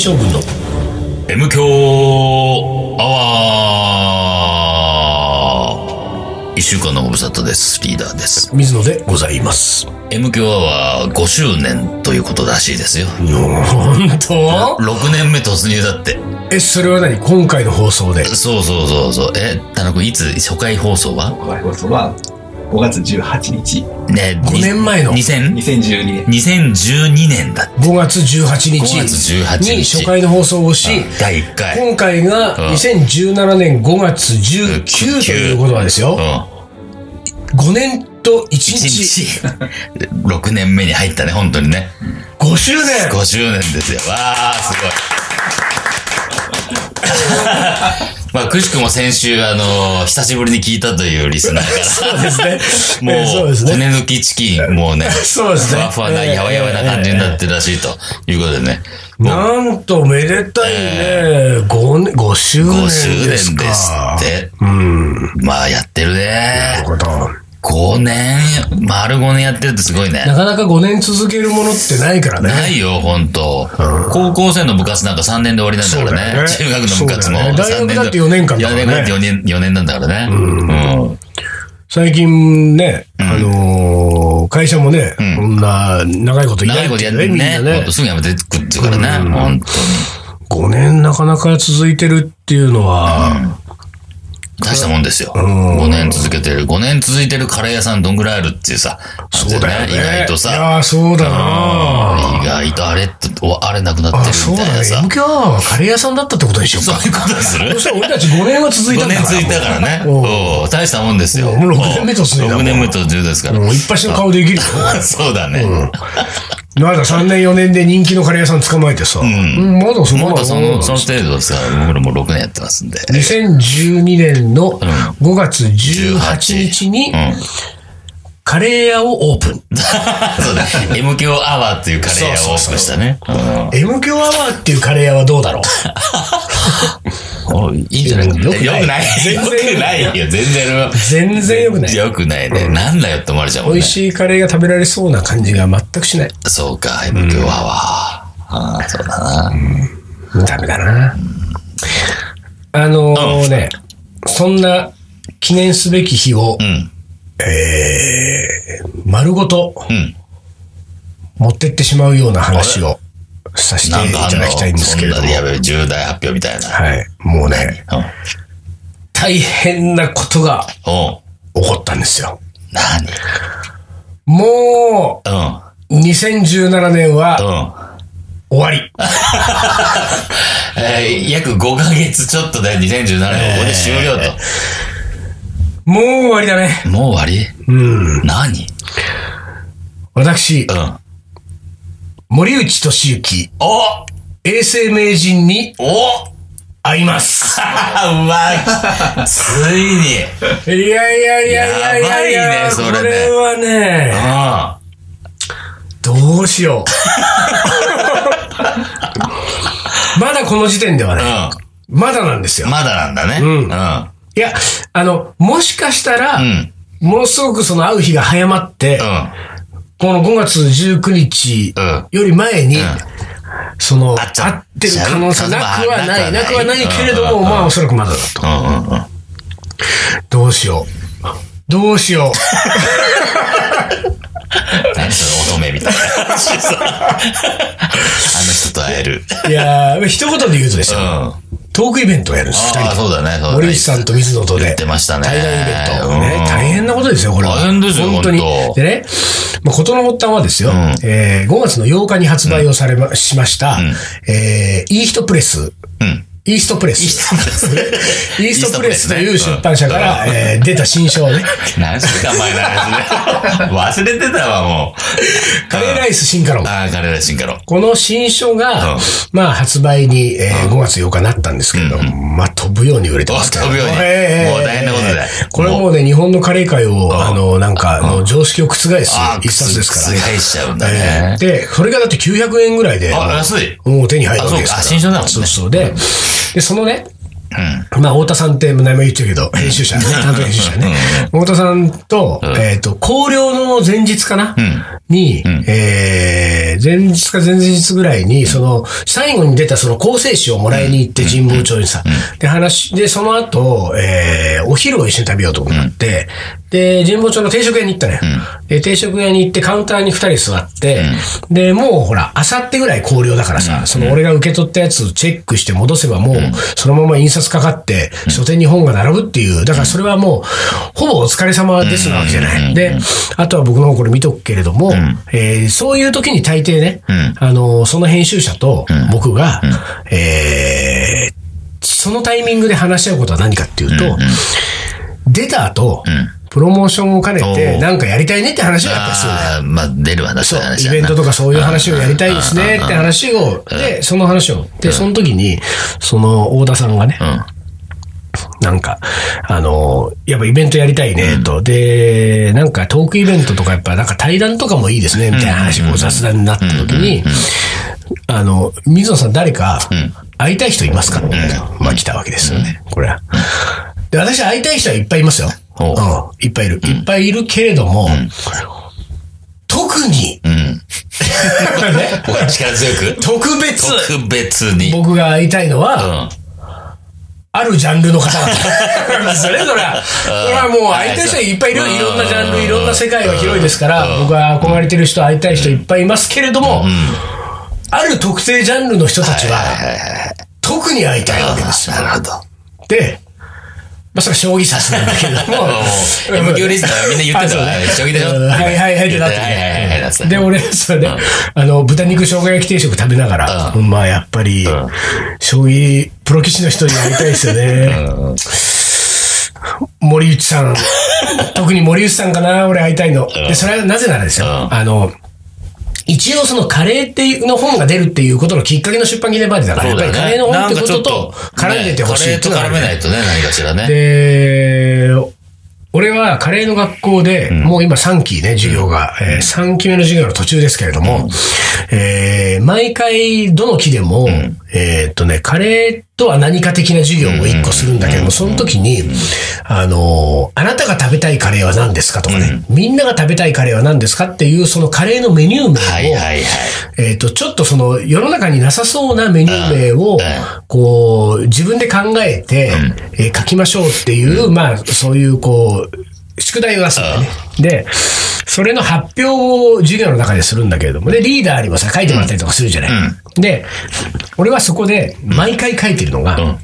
将軍の M 強アワー一週間のご無沙汰です。リーダーです。水野でございます。M 強アワー5周年ということらしいですよ。本当？6年目突入だって。え、それは何？今回の放送で。そうそうそうそう。え、田中君、いつ初回放送は？この放送は5月18日、ね、5年前の2000 2012年。2012年だって。5月18日5月18日に初回の放送をし、第1回。今回がうん2017年5月19ということはですよ。うん。5年と1 1日、日。6年目に入ったね、本当にね。5周年5周年ですよ。わー、すごい。まあ、くしくも先週、あの久しぶりに聞いたというリスナーから。そうですね。もう、えーそうですね。骨抜きチキン、もうね、そうですねふわふわな、えーやわやわな感じになってるらしいということでね。なんとめでたいね。5, 年5周年5周年でですすか。って。うん。まあ、やってるなねる。ほど。5年、丸5年やってるってすごいね。なかなか5年続けるものってないからね。ないよ、ほんと。高校生の部活なんか3年で終わりなんだからね。ね中学の部活もそうだよね大学だって四年間だからね4年だって4年、4年なんだからね。うん。最近ね、あのー会社もね、こんな長いことや長いことやってね。なねほんと。すぐやめてくってからね。本当に。5年なかなか続いてるっていうのは、大したもんですよ。5年続けてる。5年続いてるカレー屋さんどんぐらいあるっていうさ。そうだよね。意外といさ。やーそうだな意外とあれって、おあれなくなってる。みたいなさ。響アワーはカレー屋さんだったってことにしようか。そういうことする？そしたら俺たち5年は続いた5から。年続いたからね。お大したもんですよ。もう六年目突入だもん6年目突入ですから。もう一発の顔できるよ。そうだね。まだ3年4年で人気のカレー屋さん捕まえてさ。うんまだそこまだその、のその程度ですから、僕らもう6年やってますんで。2012年の5月18日にうん。カレー屋をオープン。そうだ。M 響アワーっていうカレー屋をオープンしたね。M 響アワーっていうカレー屋はどうだろう？う んおいいんじゃないよくないよくない。全然よくないよ。全然。全然良くない。よくないね。なんだよって思われちゃうもんね。美味しいカレーが食べられそうな感じが全くしない。そうか、M 響アワー。ああ、そうだな。ダメだな。あのーね、そんな記念すべき日をう、ん。えー、丸ごとうん。持ってってしまうような話をさせていただきたいんですけれどもやべえ、重大発表みたいな。はい。もうね、うん。大変なことが起こったんですよ。何？もうん。う、2017年はうん。終わり。えー約5ヶ月ちょっとで2017年ここで終了と。もう終わりだね。もう終わり？うん。何？私う、ん。森内俊之、お衛生名人にお会います。うまいついにいやいやいやいやいやいややばいねそれねこれはね、あどうしよう。まだこの時点ではね、あまだなんですようん。。まだなんだね。うんうん。いや、あの、もしかしたら、うん。ものすごくその会う日が早まって、この5月19日うんより前に、んその、会ってる可能性なくはない、なくはないけれども、うんまあおそらくまだだと。うん。うん。うん。どうしよう。どうしよ 何その乙女みたいな。あの人と会える。う。いやー、一言で言うとですよ、トークイベントをやるんです、二あ。そうだね。森内さんと水野とで。言ってましたね対談イベント。大変なことですよ、これは。大変ですよ本当に。でね、まあ、事の発端はですよ、んえー5月の8日に発売をされま、しました、えーイーストプレス。うん。イーストプレス。イーストプレスねストプレスという出版社から、うんえー出た新書をね、何しか前の話ね。忘れてたわ、もう。カレーライス進化論。ああ、カレーライス進化論。この新書が、うんまあ発売に、えー5月8日になったんですけれども、まあ飛ぶように売れてます飛ぶようにええもう大変なことだよこれはもうね、日本のカレー界を、あの、なんか、の常識を覆す一冊ですからね。覆しちゃうんだえねえ。で、それがだって900円ぐらいで、安いもう手に入るわけですから。あ新書だもんねそうそう。で、で、そのね、まあ、太田さんって名前言っちゃうけど、編集者ね、担当編集者ね。太田さんと、えっと、校了の前日かなに、えー、前日か前々日ぐらいに、その、最後に出たその構成誌をもらいに行って、神保町にさ。で、話、で、その後、えー、お昼を一緒に食べようと思って、で、神保町の定食屋に行ったのよ。で、定食屋に行ってカウンターに二人座って、で、もうほら、あさってぐらい考慮だからさ、その俺が受け取ったやつをチェックして戻せばもう、そのまま印刷かかって、書店に本が並ぶっていう、だからそれはもう、ほぼお疲れ様ですなわけじゃない。で、あとは僕の方これ見とくけれども、えーそういう時に大抵ね、あの、その編集者と僕が、えーそのタイミングで話し合うことは何かっていうと、出た後、プロモーションを兼ねおて、うなんかやりたいねって話をやっぱりするんだよ。ああ、まあ、出るわな、そうイベントとかそういう話をやりたいですねって話を、で、その話を。で、その時に、その、大田さん。がね、うん。なんか、あの、やっぱイベントやりたいね、と。で、なんかトークイベントとかやっぱなんか対談とかもいいですね、みたいな話も雑談になった時に、あの、水野さん誰か会いたい人いますか？って、まあ来たわけですよね、これは。で、私会いたい人はいっぱいいますよ。ほう。うん、いっぱいいる。いっぱいいるけれども、特に、うん。ね？力強く？特別、特別に。僕が会いたいのうは、ん。あるジャンルの方々。それぞれは、これはもう会いたい人はいっぱいいるよ。うんいろんなジャンル、いろんな世界は広いですから、僕は憧れてる人、会いたい人いっぱいいますけれども、ある特定ジャンルの人たちは、特に会いたいわけですよ。なるほど。で、まあ、それは将棋指すなんだけど。も、M 級リストはみんな言ってたわあそうね。将棋でしょうんはいはいはいってなって。で、俺、それで、あの、豚肉生姜焼き定食食べながら、まあ、やっぱり、将棋、プロ棋士の人になりたいですよね。森内さん。特に森内さんかな、俺会いたいの。で、それはなぜならですよ。うん。あの、一応そのカレーっていうの本が出るっていうことのきっかけの出版記念パーティーだから、やっぱりカレーの本ってことと絡んでてほしいカレーと絡めないとね、何かしらね。で、俺はカレーの学校で、もう今3期ね、授業が、え3期目の授業の途中ですけれども、えー毎回どの期でも、えーっとね、カレーとは何か的な授業を1個するんだけども、その時に、あの、あなたが食べたいカレーは何ですかとかね、みんなが食べたいカレーは何ですかっていう、そのカレーのメニュー名を、はいはいはい。えっ、と、ちょっとその世の中になさそうなメニュー名をうん、こう、自分で考えて、えー書きましょうっていう、まあ、そういう、こう、宿題を出すんね。で、それの発表を授業の中でするんだけれども、で、リーダーにもさ、書いてもらったりとかするじゃない。で、俺はそこで、毎回書いてるのが、ん。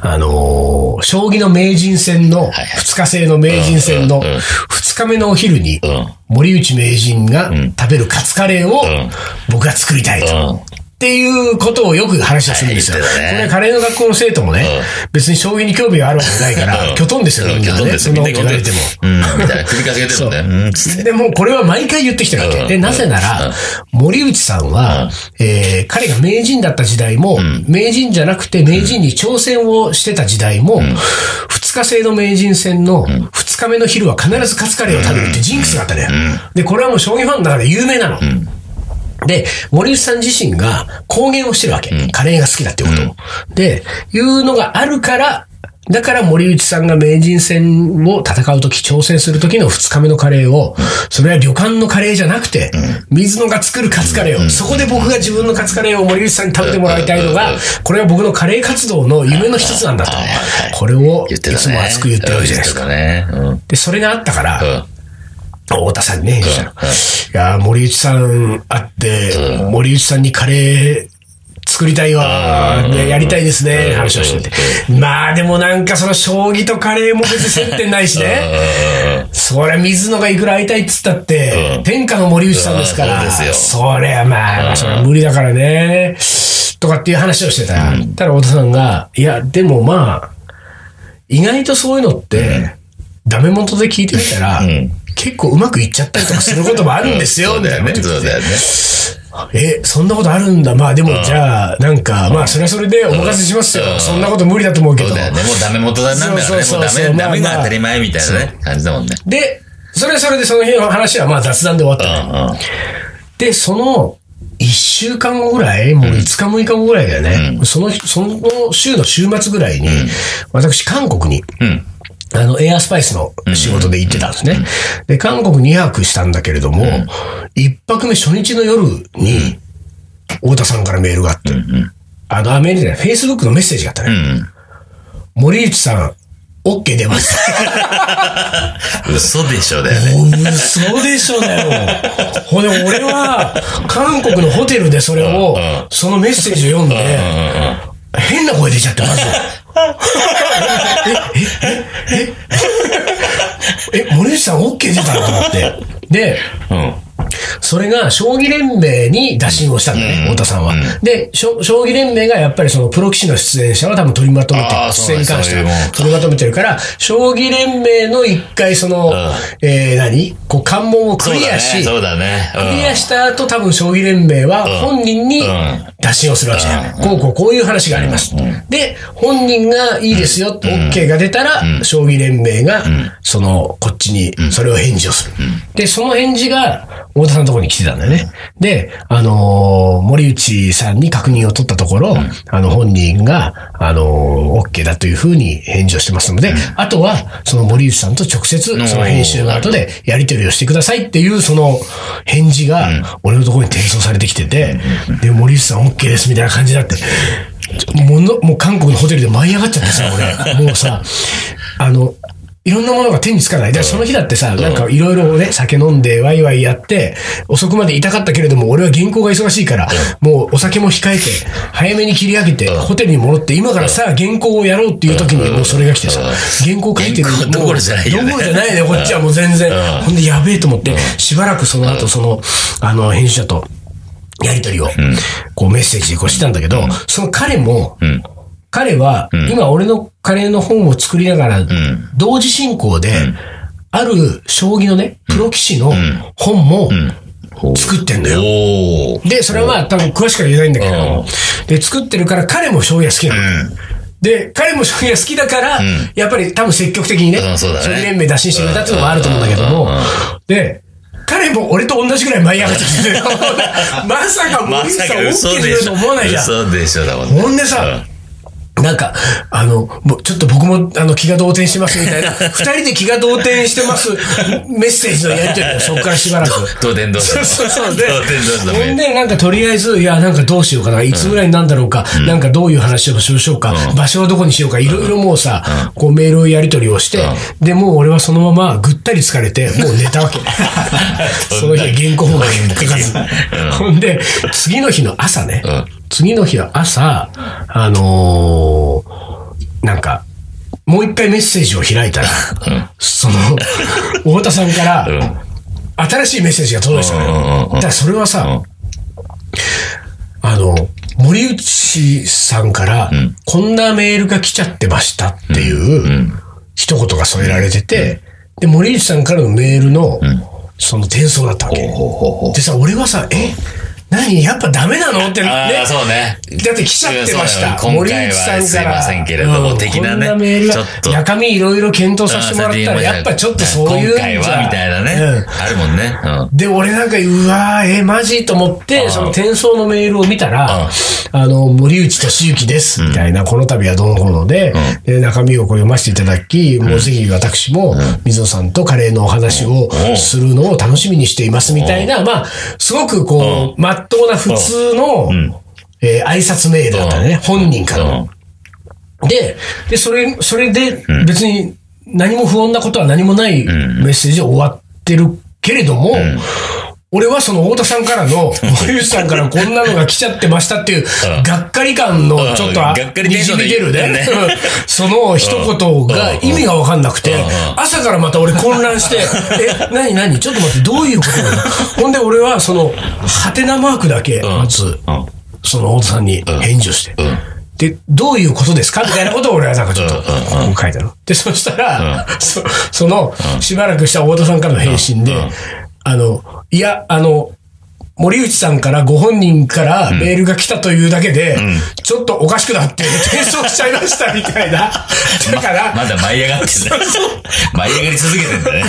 あのー将棋の名人戦の、はい二日制の名人戦のうんうん二日目のお昼にうん、森内名人が食べるカツカレーをん。僕が作りたいと。うん。っていうことをよく話をするんですよ。はいねこれカレーの学校の生徒もね、別に将棋に興味があるわけじゃないから、きょとんですよ、みんなそんなこと言われても。うん。みたいな首かしげてるもんね。うん。でも、これは毎回言ってきてるわけ。うんで、なぜなら、森内さんは、えー彼が名人だった時代も、名人じゃなくて名人に挑戦をしてた時代も、二日制の名人戦の二日目の昼は必ずカツカレーを食べるってジンクスがあったのよ。で、これはもう将棋ファンの中で有名なの。で、森内さん自身が公言をしてるわけ。カレーが好きだっていうことを。で、いうのがあるから、だから森内さんが名人戦を戦うとき、挑戦するときの二日目のカレーを、それは旅館のカレーじゃなくて、水野が作るカツカレーを、そこで僕が自分のカツカレーを森内さんに食べてもらいたいのが、これは僕のカレー活動の夢の一つなんだと。これをい言ってたね。つも熱く言ってるわけじゃないですか。で、それがあったから、うん。太田さんにね、い。や、森内さん会って、森内さんにカレー作りたいわ、ねやりたいですね、話をしてて。まあでもなんかその将棋とカレーも別に接点ないしね。そりゃ水野がいくら会いたいっつったって、天下の森内さんですから、うん。そりゃまあ、まあそれは無理だからね。とかっていう話をしてた。たら太田さんが、いや、でもまあ、意外とそういうのって、ダメ元で聞いてみたら、ん結構うまくいっちゃったりとかすることもあるんですよ。みたいなそうだよね。え、そんなことあるんだ。まあでも、じゃあ、なんか、まあ、それはそれでお任せしますよ。そんなこと無理だと思うけど。そうだよね。もうダメ元だなんだよね。そうそうもうダメ、ダメが当たり前みたいなね、感じだもんね。で、それはそれでその日の話はまあ雑談で終わった。で、その、1週間後ぐらい、もう5日6日後ぐらいだよね。その、その週の週末ぐらいに、私、韓国に、うん。あの、エアスパイスの仕事で行ってたんですね。で、韓国2泊したんだけれども、1泊目初日の夜に、太田さんからメールがあって、あの、あメールじゃない、Facebook のメッセージがあったね。うん。森内さん、OK 出ました。嘘でしょだよね。嘘でしょだよ。ほんで、俺は、韓国のホテルでそれをそのメッセージを読んで、変な声出ちゃって、まず。え、え、え、え、え、森内さん OK 出たと思って。で、うん。それが将棋連盟に打診をしたんだね、太田さんは。で、将棋連盟がやっぱりそのプロ棋士の出演者は多分取りまとめて出演に関しては取りまとめてるから、将棋連盟の一回その、えー、何？こう関門をクリアし、そうだね。クリアした後、多分将棋連盟は本人にうん。打診をするわけじゃん。こうこうこういう話があります。で、本人がいいですよ、OK が出たら、将棋連盟が、その、こっちに、それを返事をする。で、その返事が、太田さんのところに来てたんだよね。で、あのー森内さんに確認を取ったところ、あの、本人が、あのー OK だというふうに返事をしてますので、あとは、その森内さんと直接、その編集の後でやり取りをしてくださいっていう、その返事が、俺のところに転送されてきてて、で、森内さん OK ですみたいな感じだって、もの、もう韓国のホテルで舞い上がっちゃってさ、俺。もうさ、あの、いろんなものが手につかない。で、その日だってさ、なんかいろいろね、酒飲んでワイワイやって、遅くまでいたかったけれども、俺は原稿が忙しいから、もうお酒も控えて、早めに切り上げて、ホテルに戻って、今からさ、原稿をやろうっていう時に、もうそれが来てさ、原稿書いてるどころじゃないよね。どころじゃないね、こっちはもう全然。ほんで、やべえと思って、しばらくその後、その、あの、編集者と、やりとりを、こうメッセージでこうしてたんだけど、その彼も、ん彼は、今俺のカレーの本を作りながら、ん。同時進行で、ある将棋のね、プロ棋士の本も作ってんだよ。で、それはまあ多分詳しくは言えないんだけど、で、作ってるから彼も将棋が好きなの。で、彼も将棋が好きだから、やっぱり多分積極的にね、将棋連盟打診してくれたっていうのもあると思うんだけども、で、彼も俺と同じぐらい舞い上がってきて、まさか森内 さん OK すると思わないじゃん。嘘でしょだもんね。ほんでさ、なんか、あの、もうちょっと僕も、あの、気が動転してますみたいな、二人で気が動転してます、メッセージのやりとりだよ、そこからしばらく。当 然どうそうそうそう。で、当然どうぞ。ほんで、なんかとりあえず、いや、なんかどうしようかな、いつぐらいになんだろうか、なんかどういう話をしましょうか、場所はどこにしようか、いろいろもうさ、こうメールをやり取りをして、で、もう俺はそのままぐったり疲れて、もう寝たわけ。その日は原稿も書かず。ほんで、次の日の朝ね、ん次の日の朝、あのーなんか、もう一回メッセージを開いたら、その、太田さんから、新しいメッセージが届いてたのうんうんうんよ。だからそれはさ、あの、森内さんから、こんなメールが来ちゃってましたっていう、一言が添えられてて、で、森内さんからのメールの、その転送だったわけ。でさ、俺はさ、え？何？やっぱダメなの？ってね。ああ、そうね。だって来ちゃってました。森今回は内さんから。すいませんけれどもうん。的なね。こんなメールがちょっと。中身いろいろ検討させてもらったら、やっぱちょっとそういうんじゃ今回は、みたいなね。うん。あるもんね。うん。で、俺なんか、うわー、え、マジと思って、うん。その転送のメールを見たら、あの、森内俊之です、みたいな、この度はどうのこうので、で中身をこう読ませていただき、もうぜひ私も、水野さんとカレーのお話をするのを楽しみにしています、みたいな、まあ、すごくこう、まっとうな普通の、えー挨拶メールだったね、本人から。の。で、で、それ、それで別に何も不穏なことは何もないメッセージで終わってるけれども、俺はその太田さんからの、森内さんからこんなのが来ちゃってましたっていう、がっかり感のちょっとにじみ出るね。ね。その一言が意味がわかんなくて、朝からまた俺混乱して、え、なになにちょっと待って、どういうことなの？ほんで俺はその、ハテナマークだけ、まず、うん。その太田さんに返事をして、うん。で、どういうことですか？みたいなことを俺はなんかちょっと、書いたの。で、そしたら、そその、しばらくした太田さんからの返信で、あの、いや、あの、森内さんからご本人からメールが来たというだけで、ちょっとおかしくなって転送しちゃいましたみたいな。だから、まだ舞い上がってんだ。舞い上がり続けてんだね。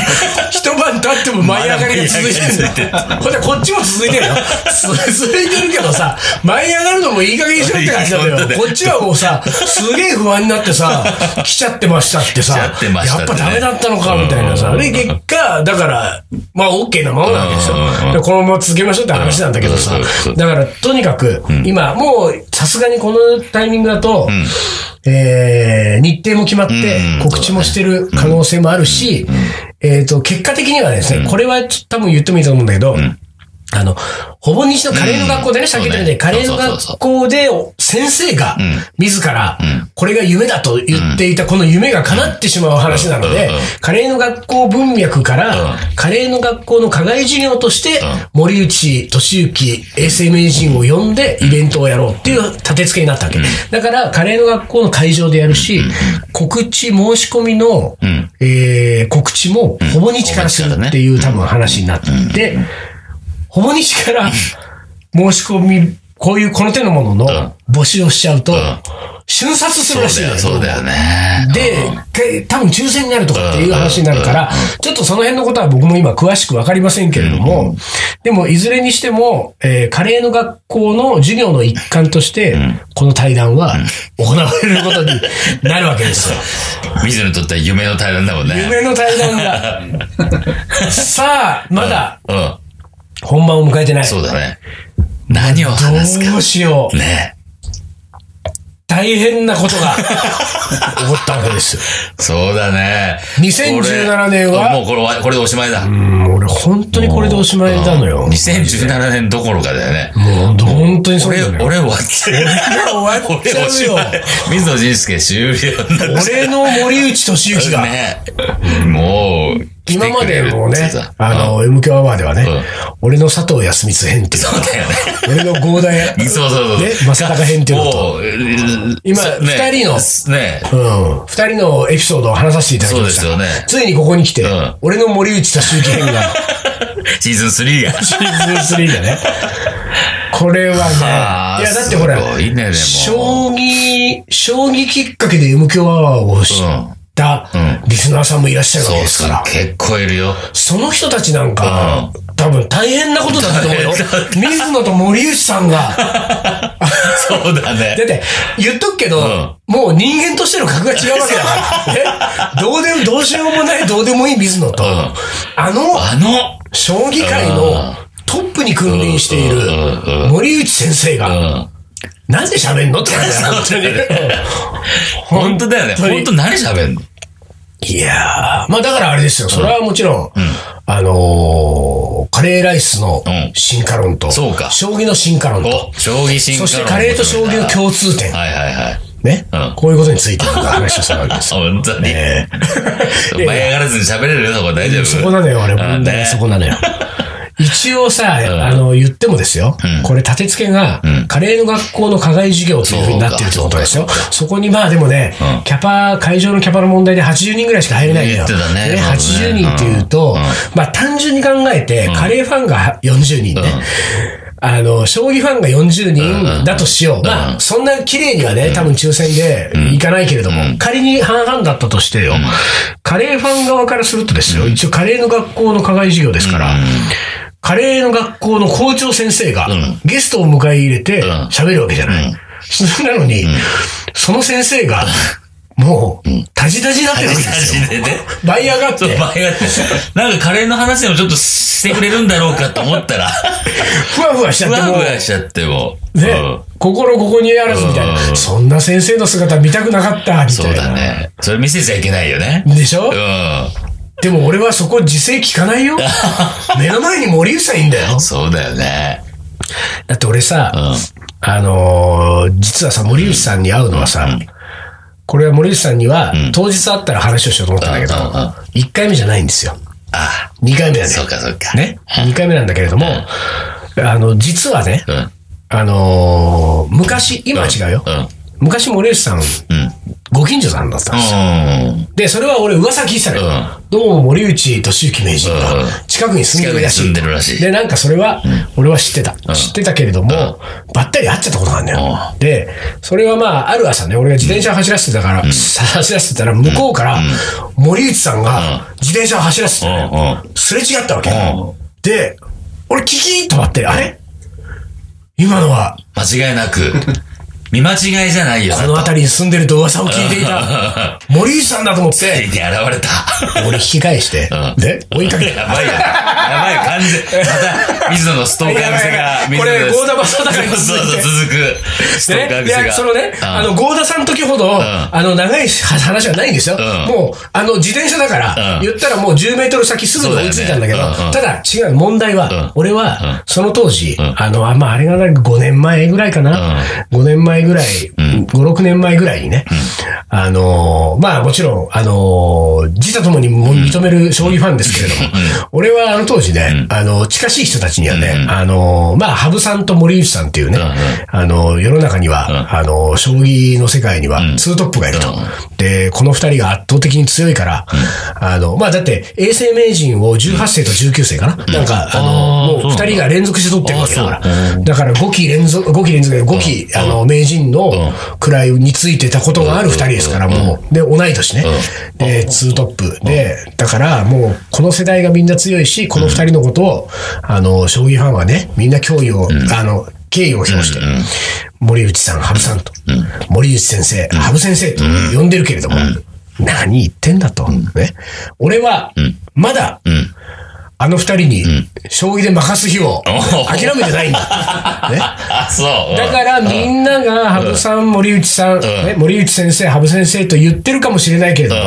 一晩経っても舞い上がりが続いてるんだ。ほんで、こっちも続いてるよ。つ続いてるけどさ、舞い上がるのもいい加減にしろって感じ だよ。こっちはもうさ、すげえ不安になってさ、来ちゃってましたってさ、ってましたやっぱダメだったのかみたいなさ。で、結果、だから、まあ、OK なままなわけですよこのまま続けましょうって話なんだけどさ。だから、とにかく、今、もう、さすがにこのタイミングだと、えー日程も決まってうん、告知もしてる可能性もあるし、えっと、結果的にはですね、これは多分言ってもいいと思うんだけど、あの、ほぼ日のカレーの学校でね、うん。さっき言ったように、カレーの学校で先生が、自ら、これが夢だと言っていた、この夢が叶ってしまう話なのでカレーの学校文脈から、カレーの学校の課外授業として、森内俊之衛生名人を呼んでイベントをやろうっていう立て付けになったわけ。だから、カレーの学校の会場でやるし、告知申し込みの、えー告知もほぼ日からするっていう多分話になって、ほぼ日から申し込み、こういうこの手のものの募集をしちゃうと、瞬殺するらしいのよ。そうだよね。で、け多分抽選になるとかっていう話になるから、ちょっとその辺のことは僕も今詳しくわかりませんけれども、でもいずれにしても、えーカレーの学校の授業の一環として、この対談は行われることになるわけですよ。水野にとっては夢の対談だもんね。夢の対談が。さあ、まだうん。本番を迎えてない。そうだね。何を話すか。どうしよう。ね。大変なことが 起こったわけですよ。そうだね。2017年はもうこれは、これでおしまいだ。うん、俺本当にこれでおしまいなのよ。2017年どころかだよね。もう本当にそう俺、なのよ。俺終わっちゃう。終わっちゃうよ。水野仁介終了俺の森内俊之が、うね。もう、今までもねあの、M 響アワーではねうん、俺の佐藤康光編っていうのそうだよね。俺の合大、そうそうそう。ね、正隆編っていうのと、今二人のね。うん。二人のエピソードを話させていただきました。そうですよねついにここに来て、うん俺の森内俊之編が、シーズン3が。シーズン3でね。これはね、いや、だってほら将棋、将棋きっかけで M 響アワーを知ったうんリスナーさんもいらっしゃるわけですから、結構いるよ。その人たちなんか、多分大変なことだと思うよ。水野と森内さんが、そうだね だ。って、言っとくけど、もう人間としての格が違うわけだから。ね、どうでも、どうしようもない、どうでもいい水野と、うんあの、あの、将棋界のトップに君臨している森内先生が、うん。なんで喋んの？って感じだよ、本当に。本当だよね。本当に本当何喋んの？いやー、まあだからあれですよ。それはもちろん、あのーカレーライスのうん進化論と、そうか将棋の進化論と、お、将棋進化論そしてカレーと将棋の共通点、はいはいはい。ね、うんこういうことについて話をするわけですよ。本当に。ね舞い上がらずに喋れるよ、そこ大丈夫。そこなのよ、俺。あ問題そこなのよ。一応さ、あの、言ってもですよ。これ、立て付けが、カレーの学校の課外授業というふうになってるってことですよそこにまあでもね、キャパ、会場のキャパの問題で80人ぐらいしか入れないよ。ね。80人っていうと、まあ単純に考えて、カレーファンが40人ね。あの、将棋ファンが40人だとしよう。まあ、そんな綺麗にはね、多分抽選でいかないけれども、仮に半々だったとしてよ、カレーファン側からするとですよ、一応カレーの学校の課外授業ですから、カレーの学校の校長先生がんゲストを迎え入れてん喋るわけじゃない。それ なのに、その先生が、もう、タジタジになってるわけですよ。マジでね。舞い上がっそう、て、舞い上がって。なんかカレーの話でもちょっとしてくれるんだろうかと思ったら、ふわふわしちゃふわってもう、ふわしちゃっても。ねうん、心ここにあらずみたいな、うんそんな先生の姿見たくなかった、みそうたいな。だね。それ見せちゃいけないよね。でしょ、うでも俺はそこ自制聞かないよ。目の前に森内さんいいんだよん。。そうだよね。だって俺さ、うん。あのー実はさ、森内さんに会うのはさ、これは森内さんには、当日会ったら話をしようと思ったんだけど、うんうんうん1回目じゃないんですよ。あ2回目だね。そうかそうか。ね？2回目なんだけれども、あの、実はね、うん。あのー昔、今は違うよ。うん。昔森内さん、うん。ご近所さんだったんですよ。うん。で、それは俺噂聞いてたのどうも森内俊之名人うんが近くに住んでるらしい。でなんかそれは、俺は知ってた。知ってたけれども、ばったり会っちゃったことがあるんだよ。で、それはまあ、ある朝ね、俺が自転車走らせてたから、走らせてたら、向こうから、森内さんが自転車を走らせてた。すれ違ったわけう。で、俺、キキーッと待って、あれ？今のは、間違いなく、見間違いじゃないよなこの辺りに住んでると噂を聞いていた、森内さんだと思って、ついに現れた。俺引き返して。うん、で、追いかけて。やばいよ。やばい、完全。また、水野のストーカー癖が、これ、ゴーダバサだからそうそう、続く。ストーカーね、いや、癖が。そのね、うん。あの、ゴーダさんの時ほど、あの、長い話はないんですよ。ん。もう、あの、自転車だから、うん。言ったらもう10メートル先すぐに追いついたんだけど、ただ、違う、問題は、ん。俺は、その当時、ん。あの、あまあ、あれがなんか5年前ぐらいかな、5年前ぐらい、5、6年前ぐらいにね、あのー、まあ、もちろん、あのー、自他ともにも認める将棋ファンですけれども、俺はあの当時ね、あの、近しい人たちにはね、あのー、まあ、羽生さんと森内さんっていうね、あの、世の中には、あの、将棋の世界にはツートップがいると。で、この二人が圧倒的に強いから、あの、まあ、だって、永世名人を18世と19世かな、なんか、あの、もう二人が連続して取ってるわけだから。だから5期連続、5期連続で5期、あの、名人の位についてたことがある二人ですから、もう、で、同い年ね。で、ツートップ。で、だから、もう、この世代がみんな強いし、この二人のことを、あの、将棋ファンはね、みんな脅威を、あの、敬意を表して、森内さん、羽生さんと、森内先生、羽生先生と呼んでるけれども、何言ってんだと。ね。俺は、まだ、あの二人に、将棋で任す日を諦めてないんだ。ね？あ、そう。だからみんなが羽生さん、森内さん、ね、森内先生、羽生先生と言ってるかもしれないけれども、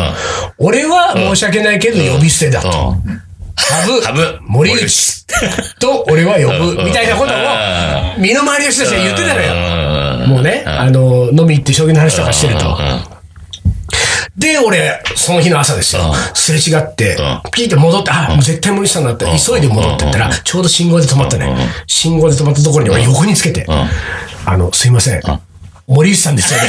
俺は申し訳ないけど呼び捨てだと。羽生、森内と俺は呼ぶ、みたいなことを、身の回りの人たちが言ってたのよ。もうね、あの、飲み行って将棋の話とかしてると。で、俺、その日の朝ですよ。すれ違ってうん、ピーって戻って、あ、もう絶対森内さんだって、急いで戻ってったら、ちょうど信号で止まったね。信号で止まったところに俺横につけて、あの、すいません。森内さんですよね。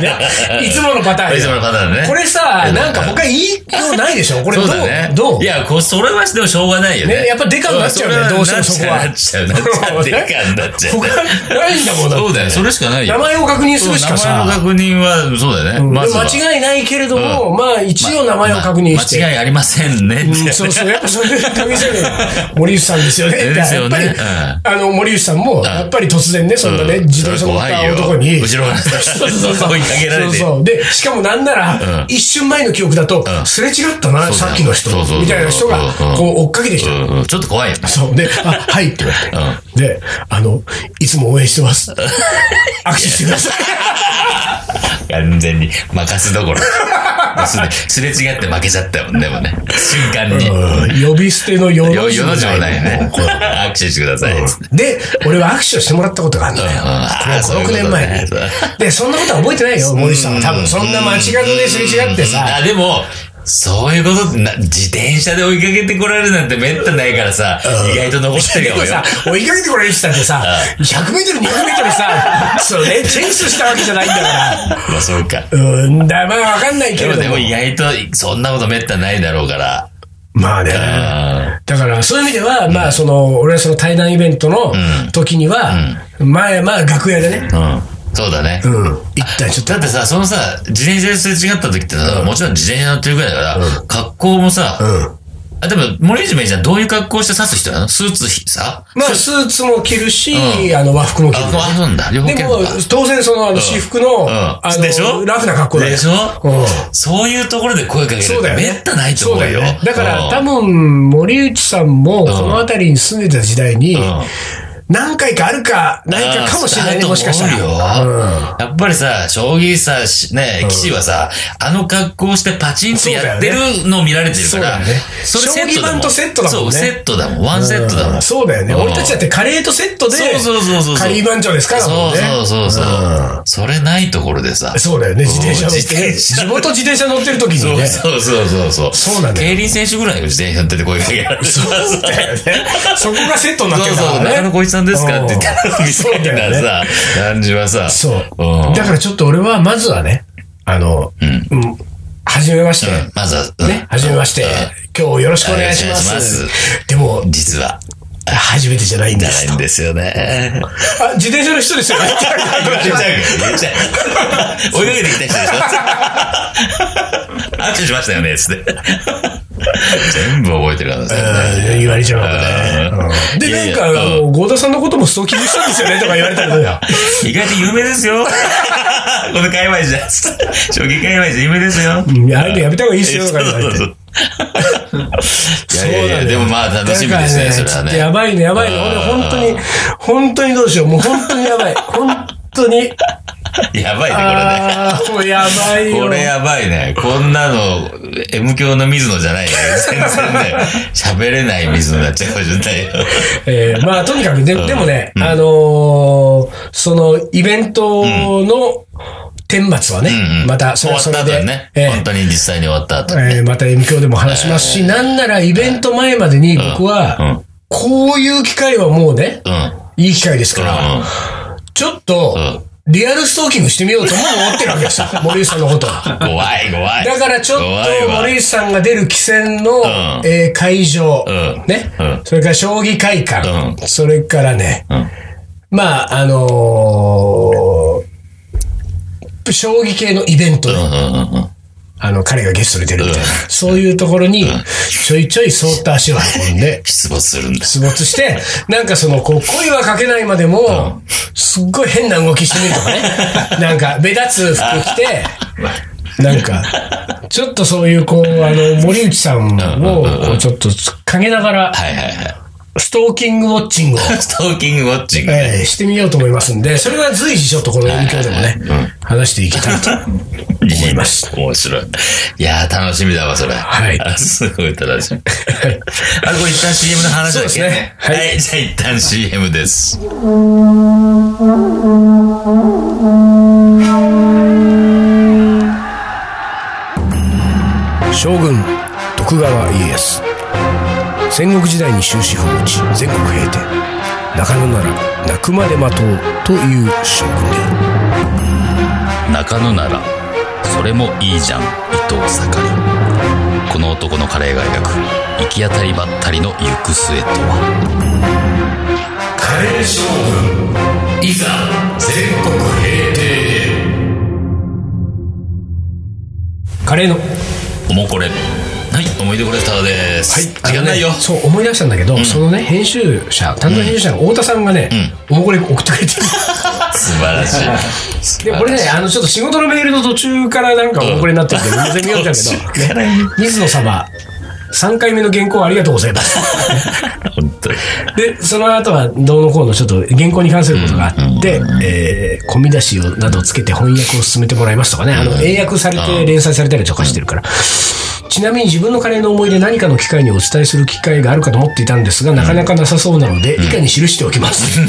ねいつものパターン。いつものパターンねこれさ、なんか他言いようないでしょこれどう？どう？いや、こうそれはしてもしょうがないよね。ねやっぱデカになっちゃうねんどうしてもそこはなっちゃう、なっちゃう、デカになっちゃう。他ないんだもんそうだよ、それしかないよ。名前を確認するしかさ名前の確認は、そうだよね。間違いないけれども、まあ一応名前を確認して。間違いありませんねそうそう、やっぱそれで確認してる 森内さんですよね。ですよねあの、森内さんも、やっぱり突然ね、そんなね、自動車乗った男に。後ろからそうそうそう。追いかけられてそうそう。で、しかもなんなら、一瞬前の記憶だと、すれ違ったな、さっきの人。みたいな人が、こう追っかけてきた。ちょっと怖いよね。そう。で、あ、はいって言われて。で、あの、いつも応援してます。握手してください。完全に任すどころ。すれ違って負けちゃったもんね、もうね。瞬間に。うん呼び捨ての世のよ、よの字もないね。握手してください。で、俺は握手をしてもらったことがあるんだよ。これあーそういう5、6ことね年前に。で、そんなことは覚えてないよ、森内さんは。多分、そんな街角ですれ違ってさ。あ、でも、そういうことってな、自転車で追いかけてこられるなんてめったないからさ、意外と残ってるよさ、追いかけてこられてたってさ、100メートル、200メートルさ、そうね、チェイスしたわけじゃないんだから。まあそうか。うんだ、まあわかんないけれどもでもでも。意外とそんなことめったないだろうから。まあね。あだから、そういう意味では、まあ、その、俺はその対談イベントの時には、前、まあ、楽屋でね、うん。そうだね。うん、一旦ちょっと。だってさ、そのさ、自転車ですれ違った時ってさ、もちろん自転車乗ってるぐらいだから、格好もさ、うん。あ、でも、森内めいちゃんどういう格好して刺す人なの？スーツさ？まあ、スーツも着るし、うあの、和服も着る。んだ。両方でも当然その、あの、私服の、うん。あでしょ？の、ラフな格好だよ。でしょ？うん。そういうところで声かけるそうだよね。めったないと思うよ。そうだね。だから、うん。多分、森内さんも、この辺りに住んでた時代に、ん何回かあるか、ないかかもしれないね、もしかしたら。やっぱりさ、将棋さ、しね、棋士はさ、あの格好してパチンとやってるのを見られてるから、そうだよねそれセットだもん。将棋盤とセットだもんねそう、セットだもん。ワンセットだもん。そうだよね。うん俺たちだってカレーとセットで、そうそうそうそう。カリー番長ですから。そうそうそうそう。うんそれないところでさ。そうだよね、自転車乗って地元自転車乗ってる時にね。そうそうそうそう。そうなんだよ競輪選手ぐらいが自転車乗ってて声かけられる。そうだよね。そこがセットになってるんだそうそう。からね。ささんですか？って言ったら、みそうたいなさ、感じはさ。そううん。だからちょっと俺は、まずはね、あの、うん、はじめまして。まずは、うんね、はじめまして。今日よろしくお願いしま。すでも、実は、初めてじゃないんです。ですよね。あ、自転車の人ですよね。言っちゃう言っちゃう追いかけてきた人でしょ 握手しましたよね、つって。全部覚えてるからね。うん言われちゃうからね。うんで、ないんか、合田さんのこともストーキングしたんですよねとか言われたらどうや。意外と有名ですよ。この界隈じゃ。将棋界隈じゃ有名ですよ。うんああいうのやめた方がいいっすよとか言われて。そうそうそう いやいやいや、でもまあ楽しみですね、それはね。やばいね、やばいね。俺本当に、本当にどうしよう。もう本当にやばい。本当に。やばいね、ああ、もうやばいよ。これね。これやばいね。こんなの、M 教の水野じゃないね。全然ね、喋れない水野になっちゃうかもしれないよ。えーまあ、とにかく、ででもね、あのーその、イベントの天末はね、うんうんまた、そ終わったれはそれで、後にね。えー本当に実際に終わった後にね。えーまた M 響でも話しますし、なんならイベント前までに僕は、うんこういう機会はもうね、うん。いい機会ですから、ちょっと、リアルストーキングしてみようとも思ってるわけですよ。森内さんのことは。怖い、怖い。だからちょっとわ。森内さんが出る棋戦の、ん。えー会場、うん。ね、うん。それから将棋会館、うそれからね、ん。まあ、あのー将棋系のイベントあの、彼がゲストで出るみたいな、そういうところに、ちょいちょいそっと足を運んで、出没するんだ。出没して、なんかその、こう、声はかけないまでも、すっごい変な動きしてみるとかね。なんか、目立つ服着て、なんか、ちょっとそういう、こう、あの、森内さんを、ちょっと、陰ながら、はいはいはい。ストーキングウォッチングを、ストーキングウォッチングね。えーしてみようと思いますんで、それは随時ちょっとこの影響でもね、話していきたいと 思います。面白い。いやー、楽しみだわ、それ。はいあ すごい楽しみ。あ、これ一旦 CM の話だっけですねは。はいいじゃあ一旦 CM です。将軍徳川家康戦国時代に終止符を打ち全国平定中野なら泣くまで待とうという将軍である中野なら、それもいいじゃん、伊藤盛り。この男のカレーが描く、行き当たりばったりの行く末とは。カレー将軍いざ全国平定カレーのおもこれ。はい、思い出コレクターです。時間ないよ。そう思い出したんだけど、そのね編集者担当編集者の太田さんがね、おもこれ送ってくれてる。素晴らしい。でこれねあのちょっと仕事のメールの途中からなんかおもこれになってるんで全然 見ようだけど、途中からね、水野様3回目の原稿ありがとうございます。本当に。で、その後は、どうのこうのちょっと原稿に関することがあって、えー、込み出しをなどをつけて翻訳を進めてもらいますとかね、あの、英訳されて連載されたりとかしてるから。ちなみに自分のカレーの思い出何かの機会にお伝えする機会があるかと思っていたんですが、なかなかなさそうなので、以下に記しておきます。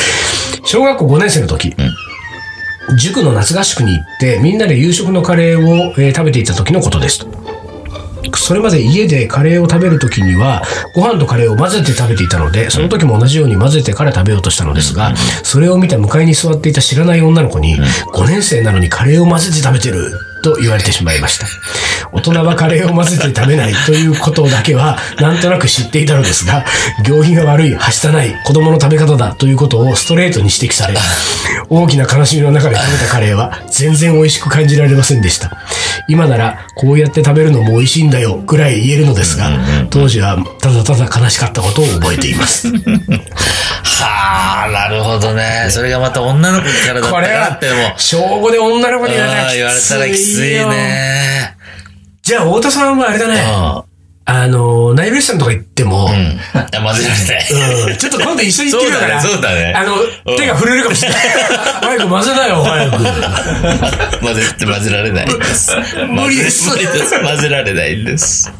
小学校5年生の時、塾の夏合宿に行って、みんなで夕食のカレーを、えー食べていた時のことですと。それまで家でカレーを食べるときには、ご飯とカレーを混ぜて食べていたので、その時も同じように混ぜてから食べようとしたのですが、それを見た向かいに座っていた知らない女の子に、5年生なのにカレーを混ぜて食べてると言われてしまいました。大人はカレーを混ぜて食べないということだけは、なんとなく知っていたのですが、行儀が悪い、はしたない、子供の食べ方だということをストレートに指摘され、大きな悲しみの中で食べたカレーは全然美味しく感じられませんでした。今なら、こうやって食べるのも美味しいんだよ、くらい言えるのですが、当時はただただ悲しかったことを覚えています。はあ、なるほどね。それがまた女の子からだったらってのも。、小5で女の子に言われたらああ言われたらきついよ。ね。じゃあ、太田さんはあれだね。うあの、ナイベスさんとか行っても、ん。うん。混ぜられない。うんちょっと今度一緒に行ってみようかな。そうだねそうだねあの、うん手が震えるかもしれない。早く混ぜなよ、早く。混ぜて混ぜられないんです。無理です無理です。混ぜられないんです。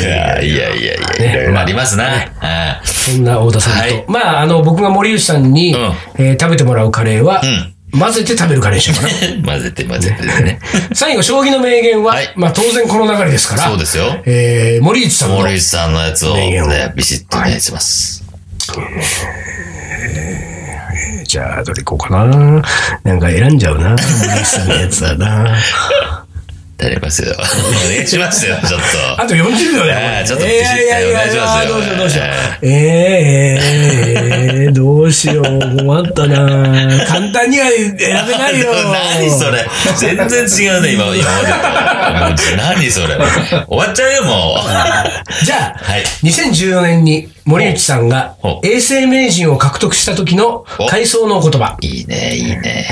いやいやいやいや、いろいろありますな。はそんな太田さんと。はいまあ、あの、僕が森内さんに、うんえー食べてもらうカレーは、ん混ぜて食べるカレーにしようかな。い 混ぜて混ぜてね。最後、将棋の名言は、はいまあ当然この流れですから、そうですよえー、森内さんの、森内さんのやつを名言をね、ビシッとお願いします。じゃあ、どれ行こうかな。なんか選んじゃうな。森内さんのやつはな。頼りますよ。お願いしますよ、ちょっと。あと40秒だよ。えーちょっといやいやいやいしますよどうしようどうしよう。えー、えー、どうしよう。困ったな 簡単には選べないよ。何それ全然違うね、今、今まで何それ終わっちゃうよ、もう。じゃあ、はい2014年に森内さんがほう永世名人を獲得した時のお回想のお言葉。いいね、いいね。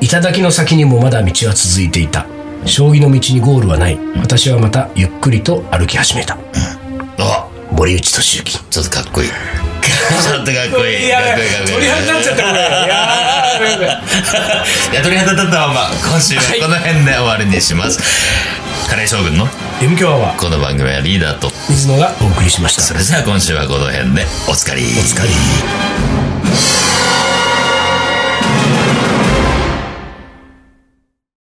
頂の先にもまだ道は続いていた。将棋の道にゴールはない。私はまたゆっくりと歩き始めた。あ森内俊之。ちょっとかっこいい。ちょっとかっこいい。いい、かっこいい。鳥肌になっちゃった、これ。いやー いや、鳥肌立ったまま、今週はこの辺で終わりにします。カレー将軍の？M 強アワー、この番組はリーダーと、水野がお送りしました。それじゃあ今週はこの辺でおつかり。おつかり。